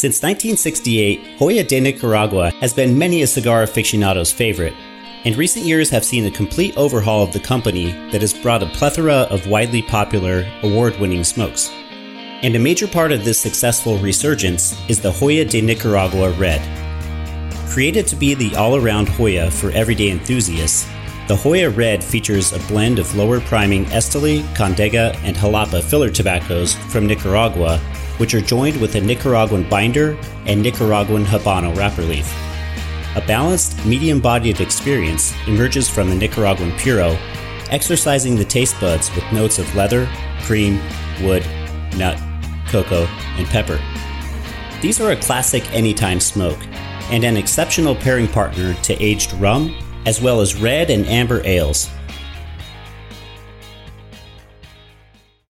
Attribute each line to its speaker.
Speaker 1: Since 1968, Joya de Nicaragua has been many a cigar aficionado's favorite, and recent years have seen a complete overhaul of the company that has brought a plethora of widely popular, award winning smokes. And a major part of this successful resurgence is the Joya de Nicaragua Red. Created to be the all around Joya for everyday enthusiasts, the Joya Red features a blend of lower priming Esteli, Condega, and Jalapa filler tobaccos from Nicaragua, which are joined with a Nicaraguan binder and Nicaraguan Habano wrapper leaf. A balanced, medium bodied experience emerges from the Nicaraguan Puro, exercising the taste buds with notes of leather, cream, wood, nut, cocoa, and pepper. These are a classic anytime smoke and an exceptional pairing partner to aged rum, as well as red and amber ales.